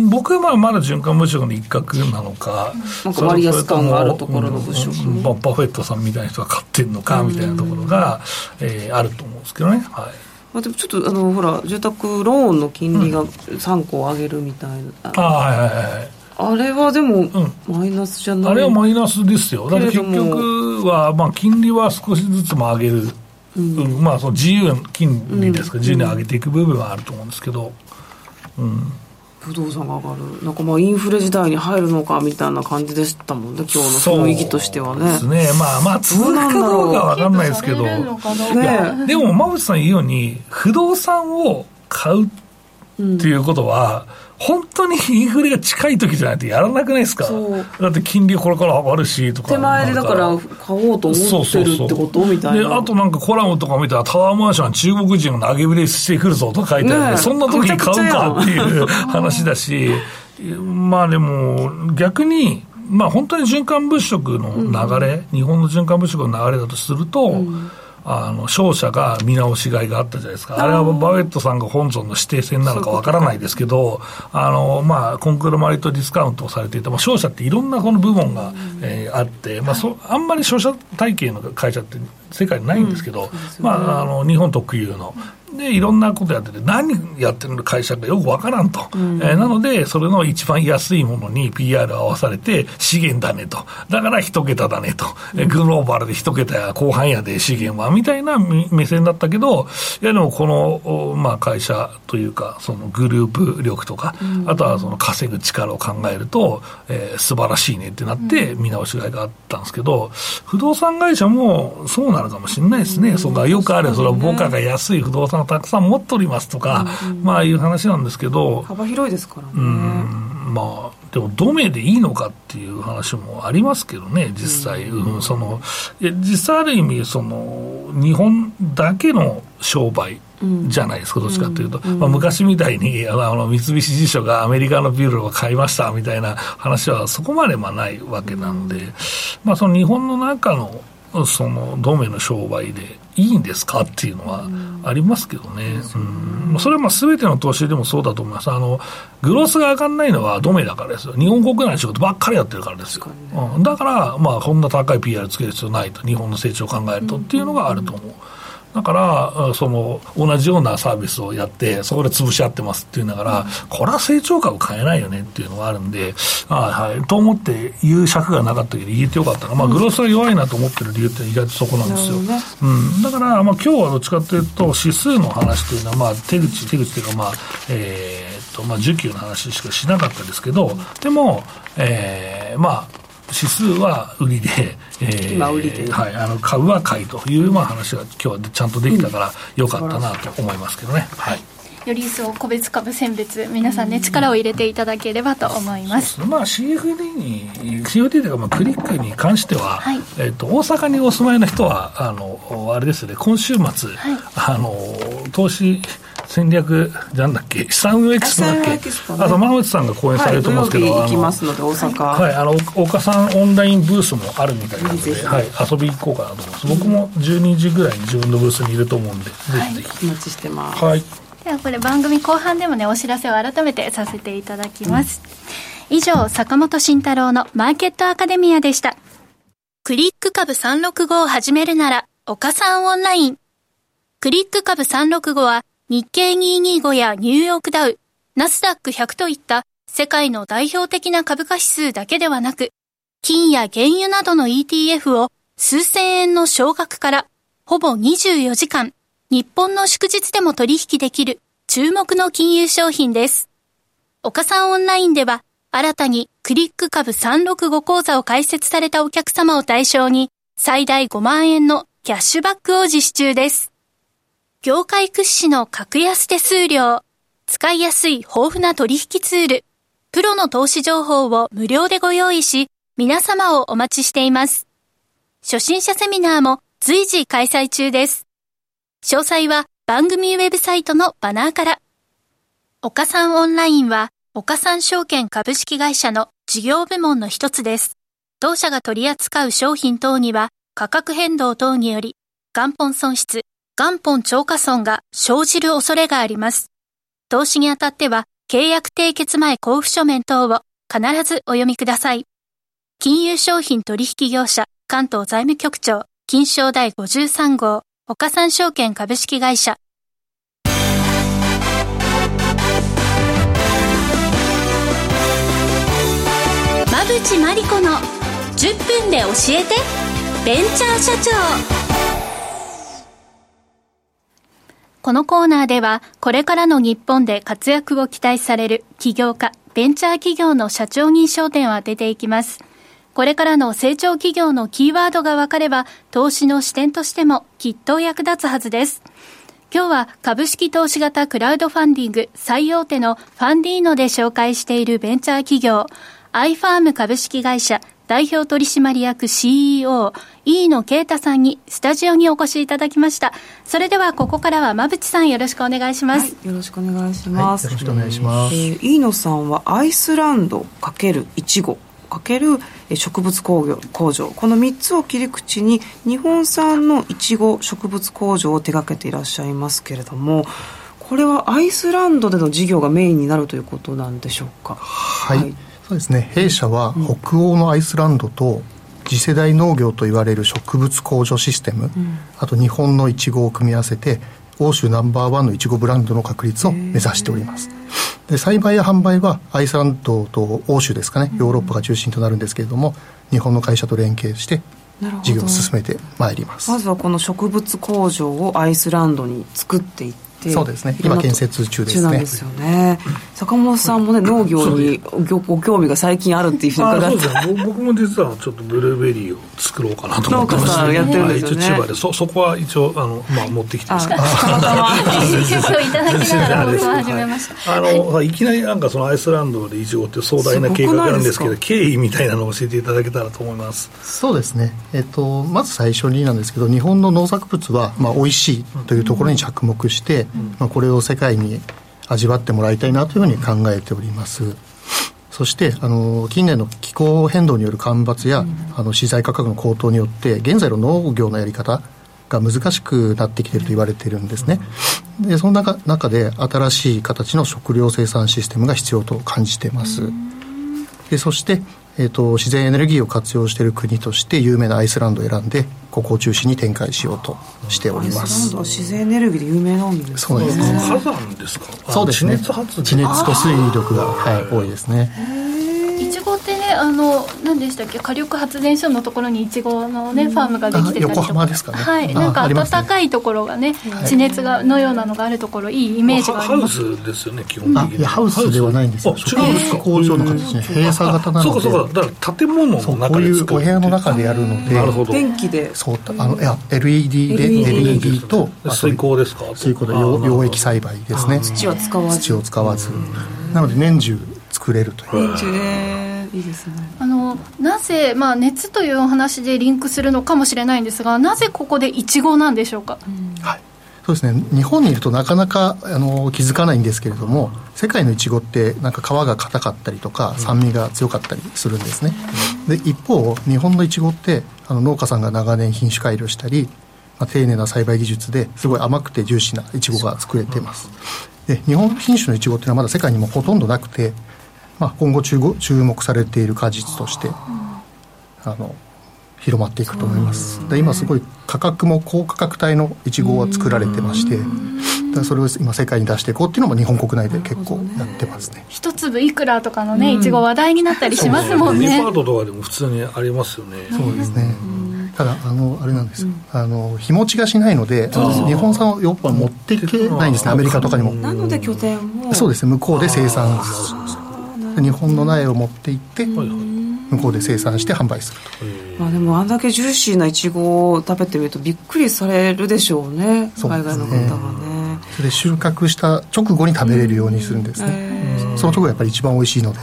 僕はまあまだ循環物色の一角なのか、
なんか割安感があるところの物色、う
ん、バフェットさんみたいな人が買ってるのかみたいなところが、えー、あると思うんですけどね。はい。
まあ、でもちょっとあのほら住宅ローンの金利が3個上げるみたいな、うん、
あはいはいはい
あれはでも、マイナスじゃない、
あれはマイナスですよ。だって結局は、まあ、金利は少しずつも上げる。うん、うん、まあ、その自由金利ですか、うん、自由に上げていく部分はあると思うんですけど、うん。
不動産が上がる、なんかまあインフレ時代に入るのかみたいな感じでしたもんね、今日の雰囲気としてはね。
そうですね、まあまあ、続くかどうかは分かんないですけど、ね、でも、馬渕さん言うように、不動産を買うっていうことは、うん本当にインフレが近い時じゃないとやらなくないですか？だって金利これから上がるしとか。
手前でだから買おうと思ってるってことみたいな。
であとなんかコラムとか見たらタワーマンション中国人が投げ売りしてくるぞとか書いてある、ね、そんな時に買うかっていう話だし。まあでも逆にまあ本当に循環物色の流れ、うん、日本の循環物色の流れだとすると、うんあの商社が見直しがいがあったじゃないですか、あれはバウェットさんが本尊の指定戦なのかわからないですけど、あのまあ、コンクールマリとディスカウントをされていて、まあ、商社っていろんなこの部門が、えー、あって、まあそ、あんまり商社体系の会社って世界にないんですけど、うん、まあ、あの日本特有の。でいろんなことやってて、何やってる会社かよくわからんと、うん、えー、なので、それの一番安いものに PR 合わされて、資源だねと、だから一桁だねと、うん、グローバルで一桁や後半やで資源はみたいな目線だったけど、いやでもこの、まあ、会社というか、そのグループ力とか、うん、あとはその稼ぐ力を考えると、えー、素晴らしいねってなって、見直しがいがあったんですけど、不動産会社もそうなるかもしれないですね、そこがよくある、それは母価が安い不動産をたくさん持っておりますとか、うん、まあいう話なんですけど
幅広いですからね、
うん、まあでも、ドメでいいのかっていう話もありますけどね、実際、うん、その実際ある意味その、日本だけの商売じゃないですか、どっちかというと、まあ、昔みたいにあの三菱地所がアメリカのビルを買いましたみたいな話はそこまでまあないわけなので、まあ、その日本の中のその同盟の商売でいいんですかっていうのはありますけどね、うん、それはまあ全ての投資でもそうだと思います、あのグロースが上がらないのは同盟だからですよ、日本国内の仕事ばっかりやってるからですよ、うん、だから、まあ、こんな高い PR つける必要ないと、日本の成長を考えるとっていうのがあると思う。だから、その、同じようなサービスをやって、そこで潰し合ってますって言いながら、これは成長株買えないよねっていうのがあるんで、はい、と思って言う尺がなかったけど言えてよかったな。まあ、グロスが弱いなと思ってる理由って意外とそこなんですよ。うん。だから、まあ、今日はどっちかというと、指数の話というのは、まあ、手口、手口というか、まあ、えー、っと、まあ、需給の話しかしなかったですけど、でも、えー、まあ、指数は売りで、
えー、今売りで、
はい、あの株は買いというまあ話が今日はちゃんとできたからよかったなと思いますけどね。はい。
より一層個別株選別皆さんね力を入れていただければと思います。
まあ CFD に CFD というかまあクリックに関しては、はい、えっ、と大阪にお住まいの人はあのあれですね。今週末、はい、あの投資戦略なんだっけ？資産運エキスポだっけ、ね、あと馬内さんが講演されると思うんですけど、
はい、行きますので大阪。
はいあの岡さんオンラインブースもあるみたいなので、はい、遊び行こうかなと思います、僕も12時ぐらいに自分のブースにいると思うんで、
はい、ぜひ。ぜひお待ちしてます。
はい。
ではこれ番組後半でもねお知らせを改めてさせていただきます、うん、以上坂本慎太郎のマーケットアカデミアでした。クリック株365を始めるなら岡さんオンライン。クリック株365は日経225やニューヨークダウ、ナスダック100といった世界の代表的な株価指数だけではなく、金や原油などの ETF を数千円の少額からほぼ24時間、日本の祝日でも取引できる注目の金融商品です。岡さんオンラインでは新たにクリック株365講座を開設されたお客様を対象に最大5万円のキャッシュバックを実施中です。業界屈指の格安手数料、使いやすい豊富な取引ツール、プロの投資情報を無料でご用意し、皆様をお待ちしています。初心者セミナーも随時開催中です。詳細は番組ウェブサイトのバナーから。岡三オンラインは、岡三証券株式会社の事業部門の一つです。当社が取り扱う商品等には、価格変動等により、元本損失、元本超過損が生じる恐れがあります。投資にあたっては、契約締結前交付書面等を必ずお読みください。金融商品取引業者関東財務局長金賞第53号岡三証券株式会社馬淵真理子の10分で教えてベンチャー社長このコーナーではこれからの日本で活躍を期待される起業家ベンチャー企業の社長に焦点を当てていきますこれからの成長企業のキーワードが分かれば、投資の視点としてもきっと役立つはずです。今日は株式投資型クラウドファンディング最大手のファンディーノで紹介しているベンチャー企業、アイファーム株式会社代表取締役 CEO、飯野啓太さんにスタジオにお越しいただきました。それではここからは馬淵さんよろしくお願いします。
はい、よろしくお願いします。
はい、よろしくお願いします。え
ー、飯野さんはアイスランド×いちご×植物工業工場この3つを切り口に日本産のいちご植物工場を手掛けていらっしゃいますけれどもこれはアイスランドでの事業がメインになるということなんでしょうか？
はい、はい、そうですね。弊社は北欧のアイスランドと次世代農業といわれる植物工場システム、うん、あと日本のいちごを組み合わせて欧州ナンバーワンのいちごブランドの確立を目指しております。で栽培や販売はアイスランドと欧州ですかね。ヨーロッパが中心となるんですけれども日本の会社と連携して事業を進めてまいります。
まずはこの植物工場をアイスランドに作っていって
てそうですね。今建設中ですね。
なんですよね。坂本さんもね農業にご興味が最近あるっていうふうに伺って。
僕も実はちょっとブルーベリーを作ろうかなと思ってま
して、やってるんですよ
ね、一応千葉でそそこは一応あの、まあ、持ってきてます。けど
たまたま。いただきながら僕は始めましたあの
いきなりなんかそのアイスランドでイチゴって壮大な計画があるんですけど経緯みたいなのを教えていただけたらと思います。
そうですね。えっとまず最初になんですけど日本の農作物はまあ美味しいというところに着目して、まあ、これを世界に味わってもらいたいなというふうに考えております。そしてあの近年の気候変動による干ばつや、うん、あの資材価格の高騰によって現在の農業のやり方が難しくなってきていると言われているんですね。でその中中で新しい形の食料生産システムが必要と感じています。でそしてえーと、自然エネルギーを活用している国として有名なアイスランドを選んでここを中心に展開しようとしております。
自然エネルギーで有名なんです
そうですね。
火山ですか？
そうですね。地熱地熱と水力が、はい、多いですね
いちごってねあの何でしたっけ？火力発電所のところにいちごのね、ファームができてたりとか。
横浜ですかね。
はい。なんか暖かいところがね地熱がのようなのがあるところいいイメージがあります。
ハウスですよね基本的に
いやハウスではないんですよ。植物工場の形ね。閉鎖型なので。
そうかそうか。だから建物の中でこ
ういうお部屋の中でやるので。
なるほど。
電気で。
そうあのいや LED で LED と。
水耕ですか？
水耕で溶液栽培ですね。
土を使わず。
土を使わず。なので年中作れるという。
年中ねいいですね。
あのなぜ、まあ、熱というお話でリンクするのかもしれないんですがなぜここでいちごなんでしょうか、うん、
はい。そうですね。日本にいるとなかなかあの気づかないんですけれども世界のいちごってなんか皮が硬かったりとか酸味が強かったりするんですね、で一方日本のいちごってあの農家さんが長年品種改良したり、まあ、丁寧な栽培技術ですごい甘くてジューシーないちごが作れています。で日本品種のいちごっていうのはまだ世界にもほとんどなくてまあ、今後注注目されている果実として、あの広まっていくと思います、で今すごい価格も高価格帯のいちごは作られてましてそれを今世界に出していこうっていうのも日本国内で結構やってますね。
一粒いくらとかのねいちご話題になったりしますもんね。
デパートとかでも普通にありますよね。
そうですね。ただあのあれなんですよ、あの日持ちがしないので日本産をヨーロッパ持っていけないんですね。アメリカとかにも。
なので拠点
を。そうですね。向こうで生産日本の苗を持っていって向こうで生産して販売する
と、まあ、でもあんだけジューシーないちごを食べてみるとびっくりされるでしょうね海外の方がね。
それで収穫した直後に食べれるようにするんですね、その直後がやっぱり一番美味しいので。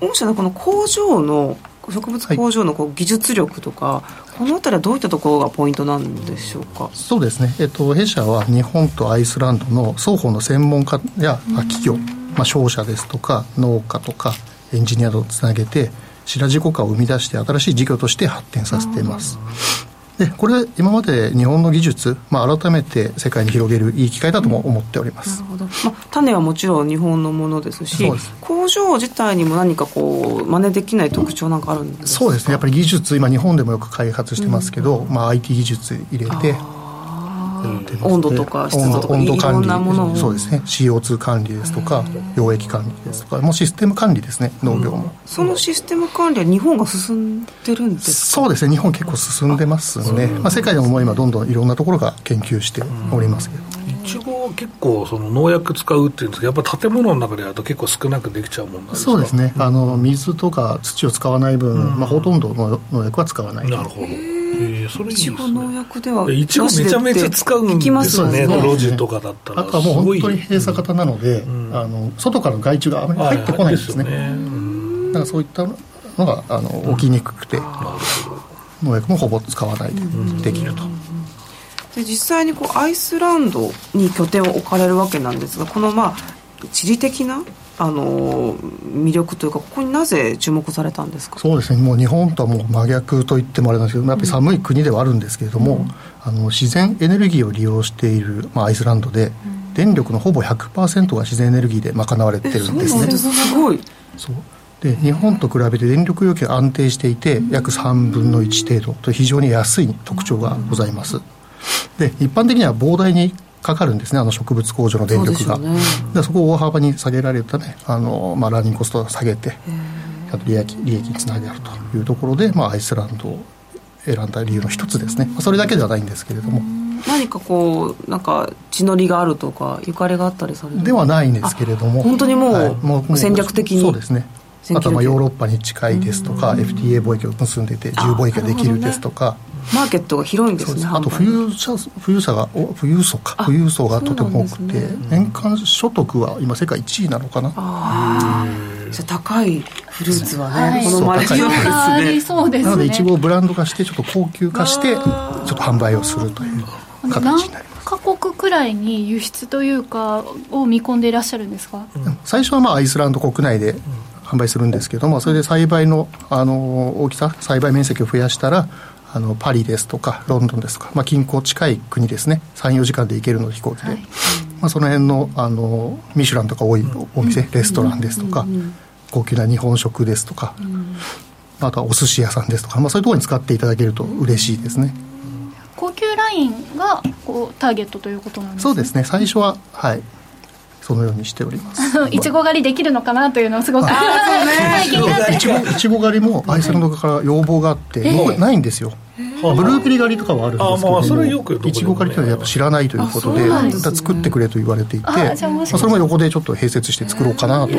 御社のこの工場の植物工場のこう技術力とか、はい、この辺りはどういったところがポイントなんでしょうか？
そうですね、えっと、弊社は日本とアイスランドの双方の専門家や企業、まあ、商社ですとか農家とかエンジニアとつなげて白地五化を生み出して新しい事業として発展させています。でこれ今まで日本の技術、まあ、改めて世界に広げるいい機会だとも思っております、
なるほど、まあ、種はもちろん日本のものですし工場自体にも何かこう真似できない特徴なんかあるんです
か？そうですねやっぱり技術今日本でもよく開発してますけど、うん、まあ、IT 技術入れて
温度とか湿度とか温度管理。
そうですね。CO2 管理ですとか溶液管理ですとかもうシステム管理ですね農業も、うん、
そのシステム管理は日本が進んでるんです
そうですね。日本結構進んでますね、まあ、世界でも今どんどんいろんなところが研究しておりますけど、
いちご結構その農薬使うっていうんですけどやっぱ建物の中でやると結構少なくできちゃうもんなんですか？
そうですね。あの水とか土を使わない分、うん、まあ、ほとんどの農薬は使わない。
なるほど。
えそれいいちご農薬では
いちごめちゃめちゃ使うんですよね路地とかだったら。
あとはもう本当に閉鎖型なので、うん、あの外からの害虫があまり入ってこないんですね,、だからそういったのがあの起きにくくて、うん、農薬もほぼ使わないでできると。
で実際にこうアイスランドに拠点を置かれるわけなんですがこのまあ地理的なあの魅力というかここになぜ注目されたんですか？
そうですね。もう日本とはもう真逆と言ってもあれなんですけどやっぱり寒い国ではあるんですけれども、うん、あの自然エネルギーを利用している、まあ、アイスランドで、うん、電力のほぼ100%が自然エネルギーで賄われてるんですね。
す。ごい。
そう。で日本と比べて電力要求が安定していて約3分の1程度と非常に安い特徴がございます、で一般的には膨大にかかるんですねあの植物工場の電力が。そ,、ね、でそこを大幅に下げられるためあの、まあ、ランニングコストを下げてあと利益利益につなげるというところで、まあ、アイスランドを選んだ理由の一つですね、まあ、それだけではないんですけれども。
何かこうなんか血のりがあるとかゆかりがあったりされる
ではないんですけれども。
本当にもうはい、もう戦略的に
そうですね。あとはまあヨーロッパに近いですとか FTA 貿易を結んでて自由貿易ができるですとか、
マーケットが広いんですね
あと富裕者富裕層が富裕層か。富裕層がとても多くて、ね、年間所得は今世界1位なのかな。あ
じゃ高いフルーツはね、はい、この
周りですね。そうですね。
なのでいちごをブランド化してちょっと高級化してちょっと販売をするという形になります。
カ国くらいに輸出というかを見込んでいらっしゃるんですか、
最初はまあアイスランド国内で販売するんですけどもそれで栽培のあの大きさ栽培面積を増やしたらあのパリですとかロンドンですとか、まあ、近郊近い国ですね。34時間で行けるので飛行機で、はい、まあ、その辺のあのミシュランとか多いお店、レストランですとか、高級な日本食ですとか、あとはお寿司屋さんですとか、まあ、そういうところに使っていただけると嬉しいですね。
高級ラインがこうターゲットということなんですね。
そうですね。最初ははいそのようにしております。
いちご狩りできるのかなというのはすごく
いちごいちご狩りもアイスランドから要望があって、えー、ないんですよ。ブルーベリー狩りとかはあるんですけどそれよくいちご狩りというのはやっぱ知らないということで作ってくれと言われていてまあ、それも横でちょっと併設して作ろうかなと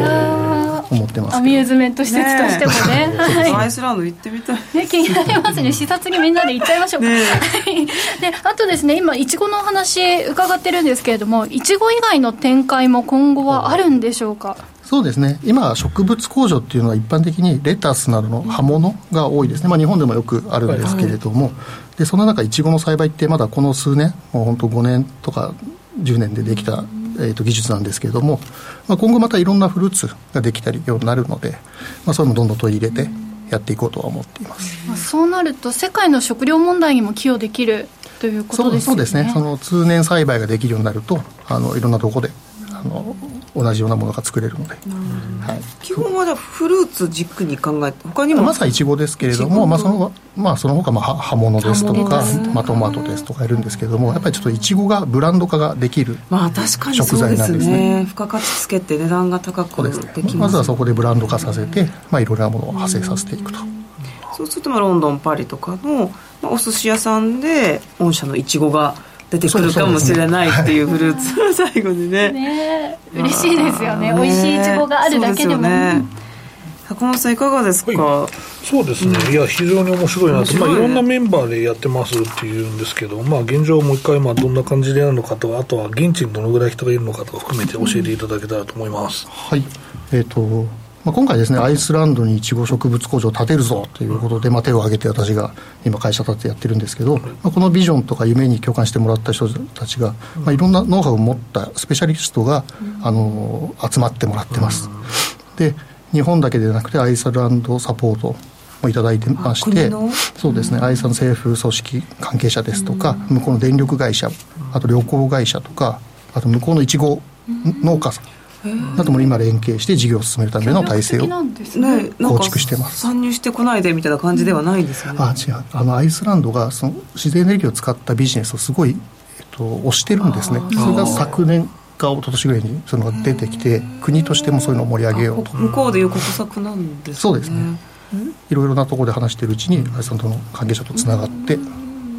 思ってます
アミューズメント施設としてもね。
ね、はい、アイスランド行ってみたい、
ね、気になりますね。視察にみんなで行っちゃいましょうか、ね、であとですね今いちごのお話伺ってるんですけれどもいちご以外の展開も今後はあるんでしょうか？
そうですね。今植物工場っていうのは一般的にレタスなどの葉物が多いですね、まあ、日本でもよくあるんですけれども、はい、でその中いちごの栽培ってまだこの数年もう本当5年とか10年でできたえー、と技術なんですけれども、まあ、今後またいろんなフルーツができたりようになるので、まあ、そういうのをどんどん取り入れてやっていこうとは思っています、
まあ、そうなると世界の食料問題にも寄与できるということですね。
そうですね。その通年栽培ができるようになるとあのいろんなところであの同じようなものが作れるので、
はい、基本はじゃフルーツ軸に考えて他にも。
まずはいちごですけれども、まあ、そのまあその他まあ葉物ですとか、まあ、トマトですとかいるんですけれどもやっぱりちょっといちごがブランド化ができる
まあ確かに食材なんですね,、ね。付加価値つけて値段が高くで
きます、ね、まずはそこでブランド化させて、まあ、いろいろなものを派生させていくと、
そうするとまあロンドンパリとかの、まあ、お寿司屋さんで御社のいちごが出てくるかもしれないっていうフルーツ、ね、最後にね。
ね。嬉しいですよね。美味しいいちごがあるだけでも、ね、
坂本さんいかがですか、は
い、そうですね、うん、いや非常に面白いな、ね、まあ、いろんなメンバーでやってますっていうんですけど、まあ、現状もう一回まあどんな感じでやるのかとあとは現地にどのぐらい人がいるのかとか含めて教えていただけたらと思います、
うん、はい。えーとまあ、今回ですね、アイスランドにいちご植物工場を建てるぞということで、まあ、手を挙げて私が今会社立ててやってるんですけど、まあ、このビジョンとか夢に共感してもらった人たちが、まあ、いろんなノウハウを持ったスペシャリストが、あの集まってもらってます。で日本だけでなくてアイスランドサポートもいただいてましてそうですね、アイスランド政府組織関係者ですとか、向こうの電力会社あと旅行会社とかあと向こうのいちご農家さんなども今連携して事業を進めるための体制を構築してます。
参入してこないでみたいな感じではないんですよね、
あ違う。あのアイスランドがその自然エネルギーを使ったビジネスをすごい、えっと、推してるんですね。それが昨年か一昨年ぐらいにそのが出てきて国としてもそういうのを盛り上げようと。
向こうでいう国策なんですね。
そうですね。いろいろなところで話しているうちにアイスランドの関係者とつながって、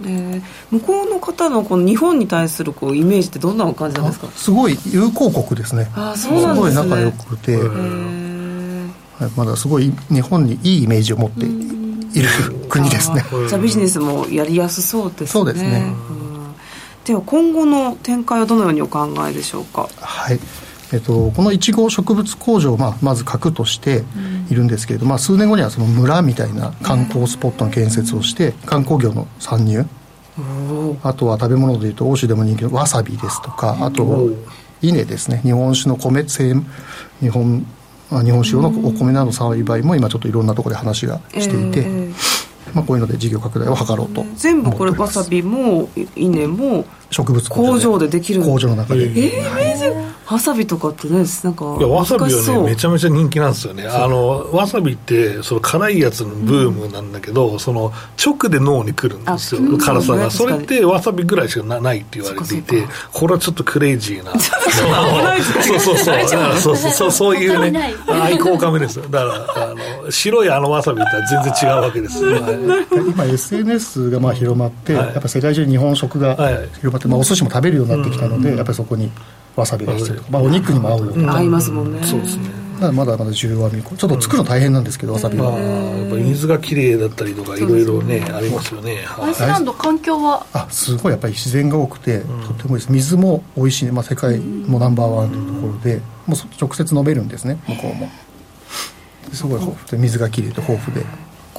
え向こうの方のこの日本に対するこうイメージってどんな感じなんですか？
すごい友好国ですね。
あそうなんです
ね。すごい仲良くて、はい、まだすごい日本にいいイメージを持っている国ですね。
じゃあビジネスもやりやすそうですね。
そうですね、
では今後の展開はどのようにお考えでしょうか？
はいえっと、このいちご植物工場を、まあ、まず核としているんですけれども、まあ、数年後にはその村みたいな観光スポットの建設をして観光業の参入。あとは食べ物でいうと欧州でも人気のわさびですとかあと稲ですね。日本酒の米製日本日本酒用のお米など栽培も今ちょっといろんなところで話がしていて、えー、まあ、こういうので事業拡大を図ろうと
全部これわさびも稲も
植物
工場でできる
工場の中で。
えー、わさびとかってねなんかいや
わさびはねめちゃめちゃ人気なんですよね。あのわさびってその辛いやつのブームなんだけど、うん、その直で脳に来るんですよ、辛さが、それってわさびぐらいしかないって言われていてこれはちょっとクレイジーな。そうそうそう。そうそうそう。いうね。愛好家目ですだからあの白いあのわさびとは全然違うわけです、
今 SNS がまあ広まって、はい、やっぱ世界中に日本食が広まって、まあ、お寿司も食べるようになってきたので、やっぱりそこにわさびが必要。まあ、お肉にも合うよう
な、合いますもんね。
そうですね。
まだまだ需要は見ちょっと作るの大変なんですけど、わさびは、まあ、
やっぱ水がきれいだったりとかいろいろね。ありますよね。
アイスランド環境は？
あすごいやっぱり自然が多くて、とってもいいです。水も美味しい、まあ、世界もナンバーワンというところで、もう直接飲めるんですね向こうも。すごい豊富で水がきれいと豊富で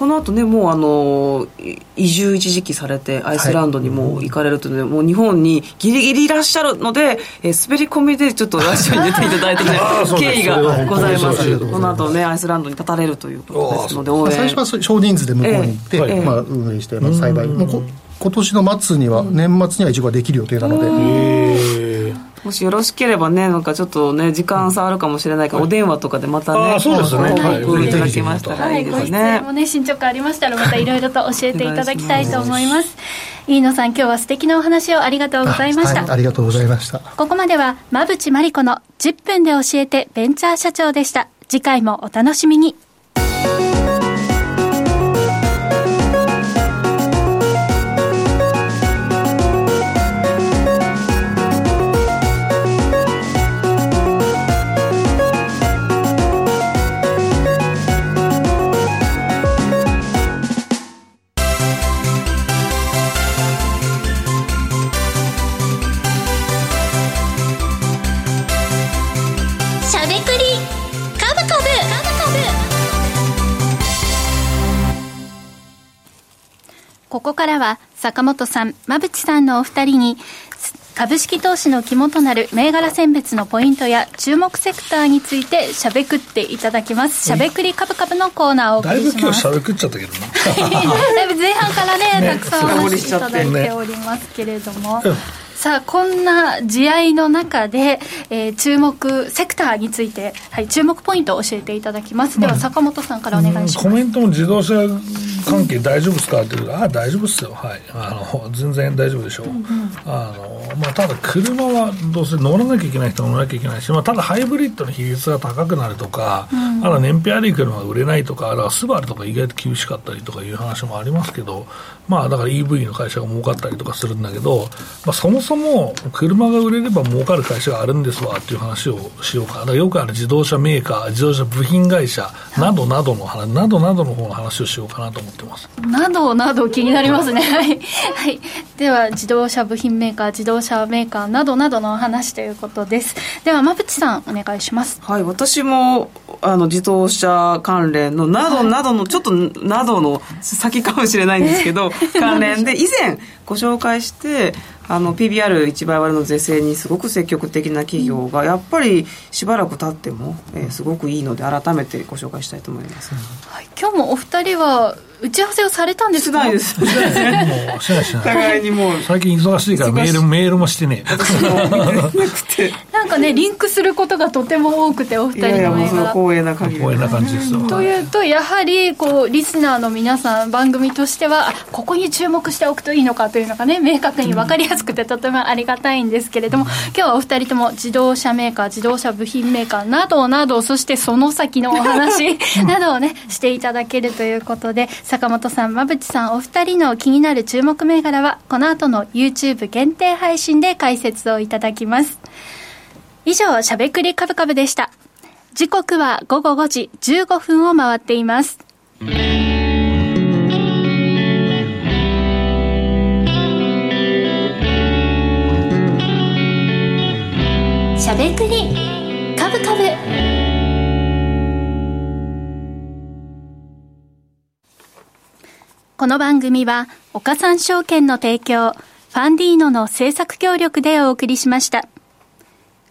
この後ねもうあの移住一時期されてアイスランドにも行かれるというので、はい、もう日本にギリギリいらっしゃるので、えー、滑り込みでちょっとラジオに出ていただいて、ね、経緯がございます。この後ねアイスランドに立たれるということですので応援。
最初は少人数で向こうに行って、えー、まあ、運営して、まあ、栽培も今年の末には、年末にはイチゴができる予定なので。
もしよろしければねなんかちょっとね時間差あるかもしれないから、はい、お電話とかでまたね
そうですね。
報告いただきましたらい。いですね、はい、
もね進捗ありましたらまたいろいろと教えていただきたいと思います。飯野さん今日は素敵なお話をありがとうございました、
はい、ありがとうございました。
ここまでは馬淵真理子の10分で教えてベンチャー社長でした。次回もお楽しみにからは坂本さん、馬淵さんのお二人に株式投資の肝となる銘柄選別のポイントや注目セクターについてしゃべくっていただきます。しゃべくり株株のコーナーを。だいぶ今日
しゃべくっちゃったけど
な。だいぶ前半からね、ねたくさんお話しいただいておりますけれども。ねさあこんな試合の中で、えー、注目セクターについて、はい、注目ポイントを教えていただきます、では坂本さんからお願いします、
コメントも自動車関係大丈夫ですか？ってああ大丈夫っすよ。はい。あの全然大丈夫でしょう、うんうん、あのまあ、ただ車はどうせ乗らなきゃいけない人は乗らなきゃいけないし、まあ、ただハイブリッドの比率が高くなるとか、うん、あら燃費悪い車が売れないとか、あらスバルとか意外と厳しかったりとかいう話もありますけど、まあ、だから EV の会社が儲かったりとかするんだけど、まあ、そもそも車が売れれば儲かる会社があるんですわっていう話をしようか、だからよくある自動車メーカー、自動車部品会社などなどの話、などなどの方の話をしようかなと思ってます。
などなど気になりますね。はい。はい。では、自動車部品メーカー、自動車メーカーなどなどの話ということです。では、馬淵さん、お願いします。
はい、私も、あの、自動車関連の、などなどの、ちょっと、などの先かもしれないんですけど、関連で、以前ご紹介して、あの PBR1 倍割れの是正にすごく積極的な企業がやっぱりしばらく経っても、えー、すごくいいので改めてご紹介したいと思います、
はい、今日もお二人は打ち合わせをされたんですか？
しないです。も
うしないしない互いにもう。最近忙しいからメールメールもしてね
なんかねリンクすることがとても多くてお二人の
銘柄光栄な感じ
光栄な感じですよ、
というとやはりこうリスナーの皆さん番組としてはここに注目しておくといいのかというのがね明確に分かりやすくてとてもありがたいんですけれども、今日はお二人とも自動車メーカー自動車部品メーカーなどなどそしてその先のお話 などをねしていただけるということで坂本さん馬淵さんお二人の気になる注目銘柄はこの後の YouTube 限定配信で解説をいただきます。以上しゃべくりカブカブでした。時刻は午後5時15分を回っています。しゃべくりカブカブ。この番組は、岡三証券の提供、ファンディーノの制作協力でお送りしました。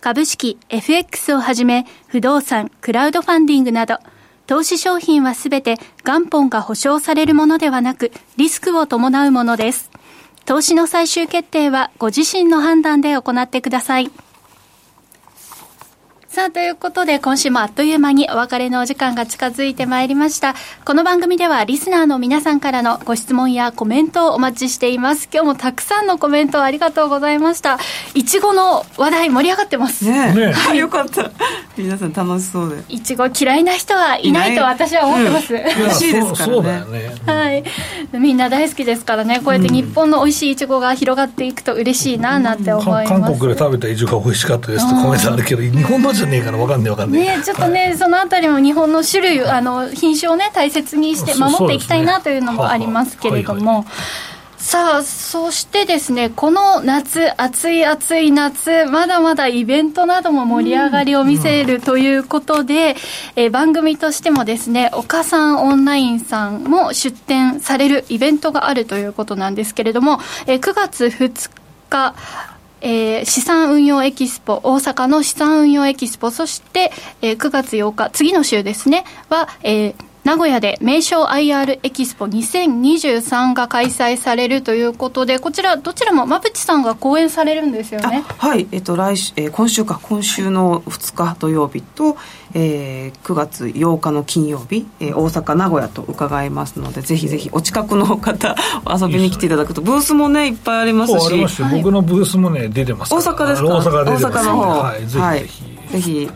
株式、FX をはじめ、不動産、クラウドファンディングなど、投資商品はすべて元本が保証されるものではなく、リスクを伴うものです。投資の最終決定はご自身の判断で行ってください。さあ、ということで、今週もあっという間にお別れのお時間が近づいてまいりました。この番組では、リスナーの皆さんからのご質問やコメントをお待ちしています。今日もたくさんのコメントありがとうございました。いちごの話題盛り上がってます。
ねえ。はい、よかった。皆さん楽しそうで。
いちご嫌いな人はいないと私は思ってます。美
味しいですからね。
ね
はい。みんな大好きですからね、こうやって日本の美味しいいちごが広がっていくと嬉しいな、なんて思います。
韓国で食べたいちごが美味しかったですってコメントあるけど、日本のじゃねえから分かんねえかん
ねちょっとね、はい、そのあたりも日本の種類あの品種をね大切にして守っていきたいなというのもありますけれども。さあ、そしてですね、この夏、暑い暑い夏、まだまだイベントなども盛り上がりを見せるということで、うん、え番組としてもですね、岡さんオンラインさんも出展されるイベントがあるということなんですけれども、え9月2日、えー、資産運用エキスポ、大阪の資産運用エキスポ、そして、えー、9月8日、次の週ですね、は、えー、名古屋で名称 IR エキスポ2023が開催されるということで、こちら、どちらも馬淵さんが講演されるんですよね。
はい、えっと、来週、えー、今週か、今週の2日土曜日と、えー、9月8日の金曜日、えー、大阪、名古屋と伺いますので、ぜひぜひお近くの方、遊びに来ていただくと、ブースもね、いっぱいありますし、
僕のブースもね、出てます
大阪ですか？
大阪大
阪の方、
はい、ぜひぜひ。
ぜひ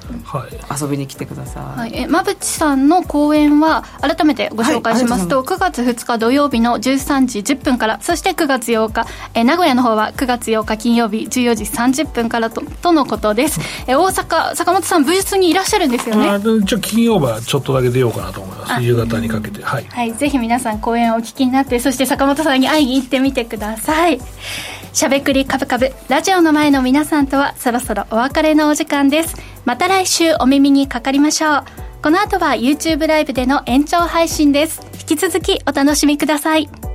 遊びに来てください、はい、
え馬淵さんの講演は改めてご紹介しますと、はい、9月2日土曜日の13時10分からそして9月8日え名古屋の方は9月8日金曜日14時30分からととのことです。え大阪坂本さんブースにいらっしゃるんですよね？
一応金曜日はちょっとだけ出ようかなと思います。夕方にかけて。はい、
はい、ぜひ皆さん講演をお聞きになってそして坂本さんに会いに行ってみてくださいしゃべくりカブカブラジオの前の皆さんとはそろそろお別れのお時間です。また来週お耳にかかりましょう。この後は YouTube ライブでの延長配信です。引き続きお楽しみください。